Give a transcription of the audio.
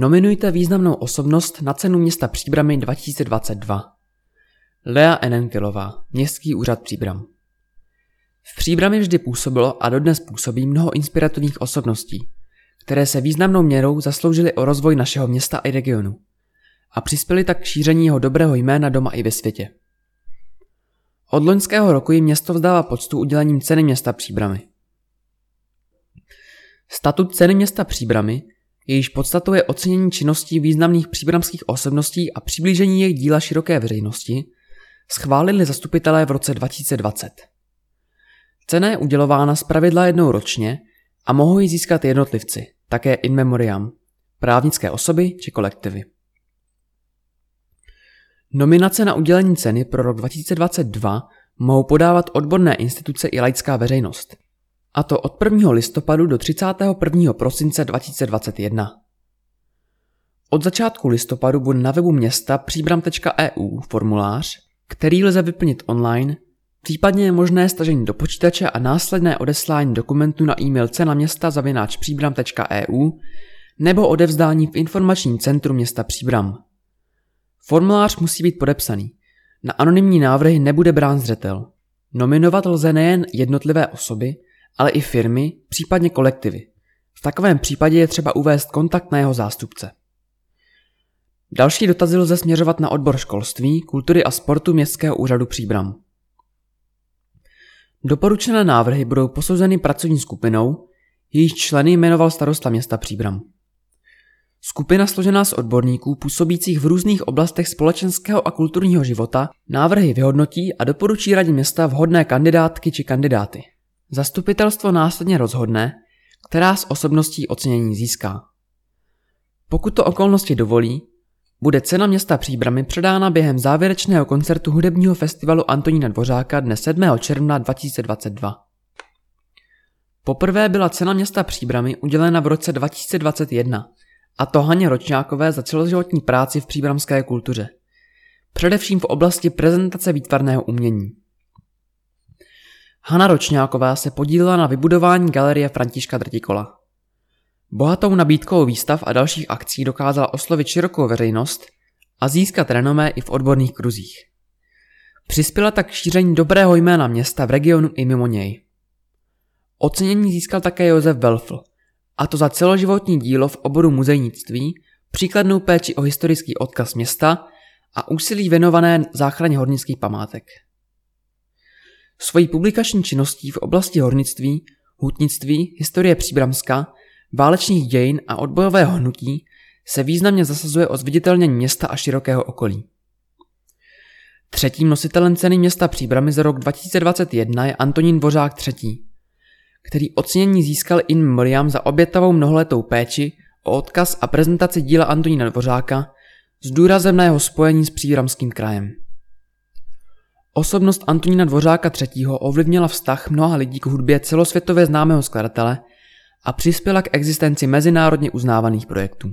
Nominujte významnou osobnost na cenu města Příbramy 2022. Lea Enenkilová, Městský úřad Příbram. V Příbrami vždy působilo a dodnes působí mnoho inspirativních osobností, které se významnou měrou zasloužily o rozvoj našeho města i regionu a přispěli tak k šíření jeho dobrého jména doma i ve světě. Od loňského roku jim město vzdává poctu udělením ceny města Příbramy. Statut ceny města Příbramy, jejíž podstatou je ocenění činností významných příbramských osobností a přiblížení jejich díla široké veřejnosti, schválili zastupitelé v roce 2020. Cena je udělována pravidla jednou ročně a mohou ji získat jednotlivci, také in memoriam, právnické osoby či kolektivy. Nominace na udělení ceny pro rok 2022 mohou podávat odborné instituce i laická veřejnost. A to od 1. listopadu do 31. prosince 2021. Od začátku listopadu bude na webu města příbram.eu formulář, který lze vyplnit online, případně je možné stažení do počítače a následné odeslání dokumentu na e-mail cena města příbram.eu nebo odevzdání v informačním centru města Příbram. Formulář musí být podepsaný. Na anonymní návrhy nebude brán zřetel. Nominovat lze nejen jednotlivé osoby, ale i firmy, případně kolektivy. V takovém případě je třeba uvést kontakt na jeho zástupce. Další dotazy lze směřovat na odbor školství, kultury a sportu Městského úřadu Příbram. Doporučené návrhy budou posouzeny pracovní skupinou, jejíž členy jmenoval starosta města Příbram. Skupina složená z odborníků působících v různých oblastech společenského a kulturního života návrhy vyhodnotí a doporučí radě města vhodné kandidátky či kandidáty. Zastupitelstvo následně rozhodne, která z osobností ocenění získá. Pokud to okolnosti dovolí, bude cena města Příbramy předána během závěrečného koncertu hudebního festivalu Antonína Dvořáka dne 7. června 2022. Poprvé byla cena města Příbramy udělena v roce 2021 a to Haně Ročňákové za celoživotní práci v příbramské kultuře. Především v oblasti prezentace výtvarného umění. Hana Ročňáková se podílela na vybudování galerie Františka Drtikola. Bohatou nabídkou výstav a dalších akcí dokázala oslovit širokou veřejnost a získat renomé i v odborných kruzích. Přispěla tak k šíření dobrého jména města v regionu i mimo něj. Ocenění získal také Josef Belfl, a to za celoživotní dílo v oboru muzejnictví, příkladnou péči o historický odkaz města a úsilí věnované záchraně hornických památek. Svojí publikační činností v oblasti hornictví, hutnictví, historie Příbramska, válečných dějin a odbojového hnutí se významně zasazuje o zviditelnění města a širokého okolí. Třetím nositelem ceny města Příbramy za rok 2021 je Antonín Dvořák III který ocenění získal in memoriam za obětavou mnoholetou péči o odkaz a prezentaci díla Antonína Dvořáka s důrazem na jeho spojení s příramským krajem. Osobnost Antonína Dvořáka III. ovlivnila vztah mnoha lidí k hudbě celosvětově známého skladatele a přispěla k existenci mezinárodně uznávaných projektů.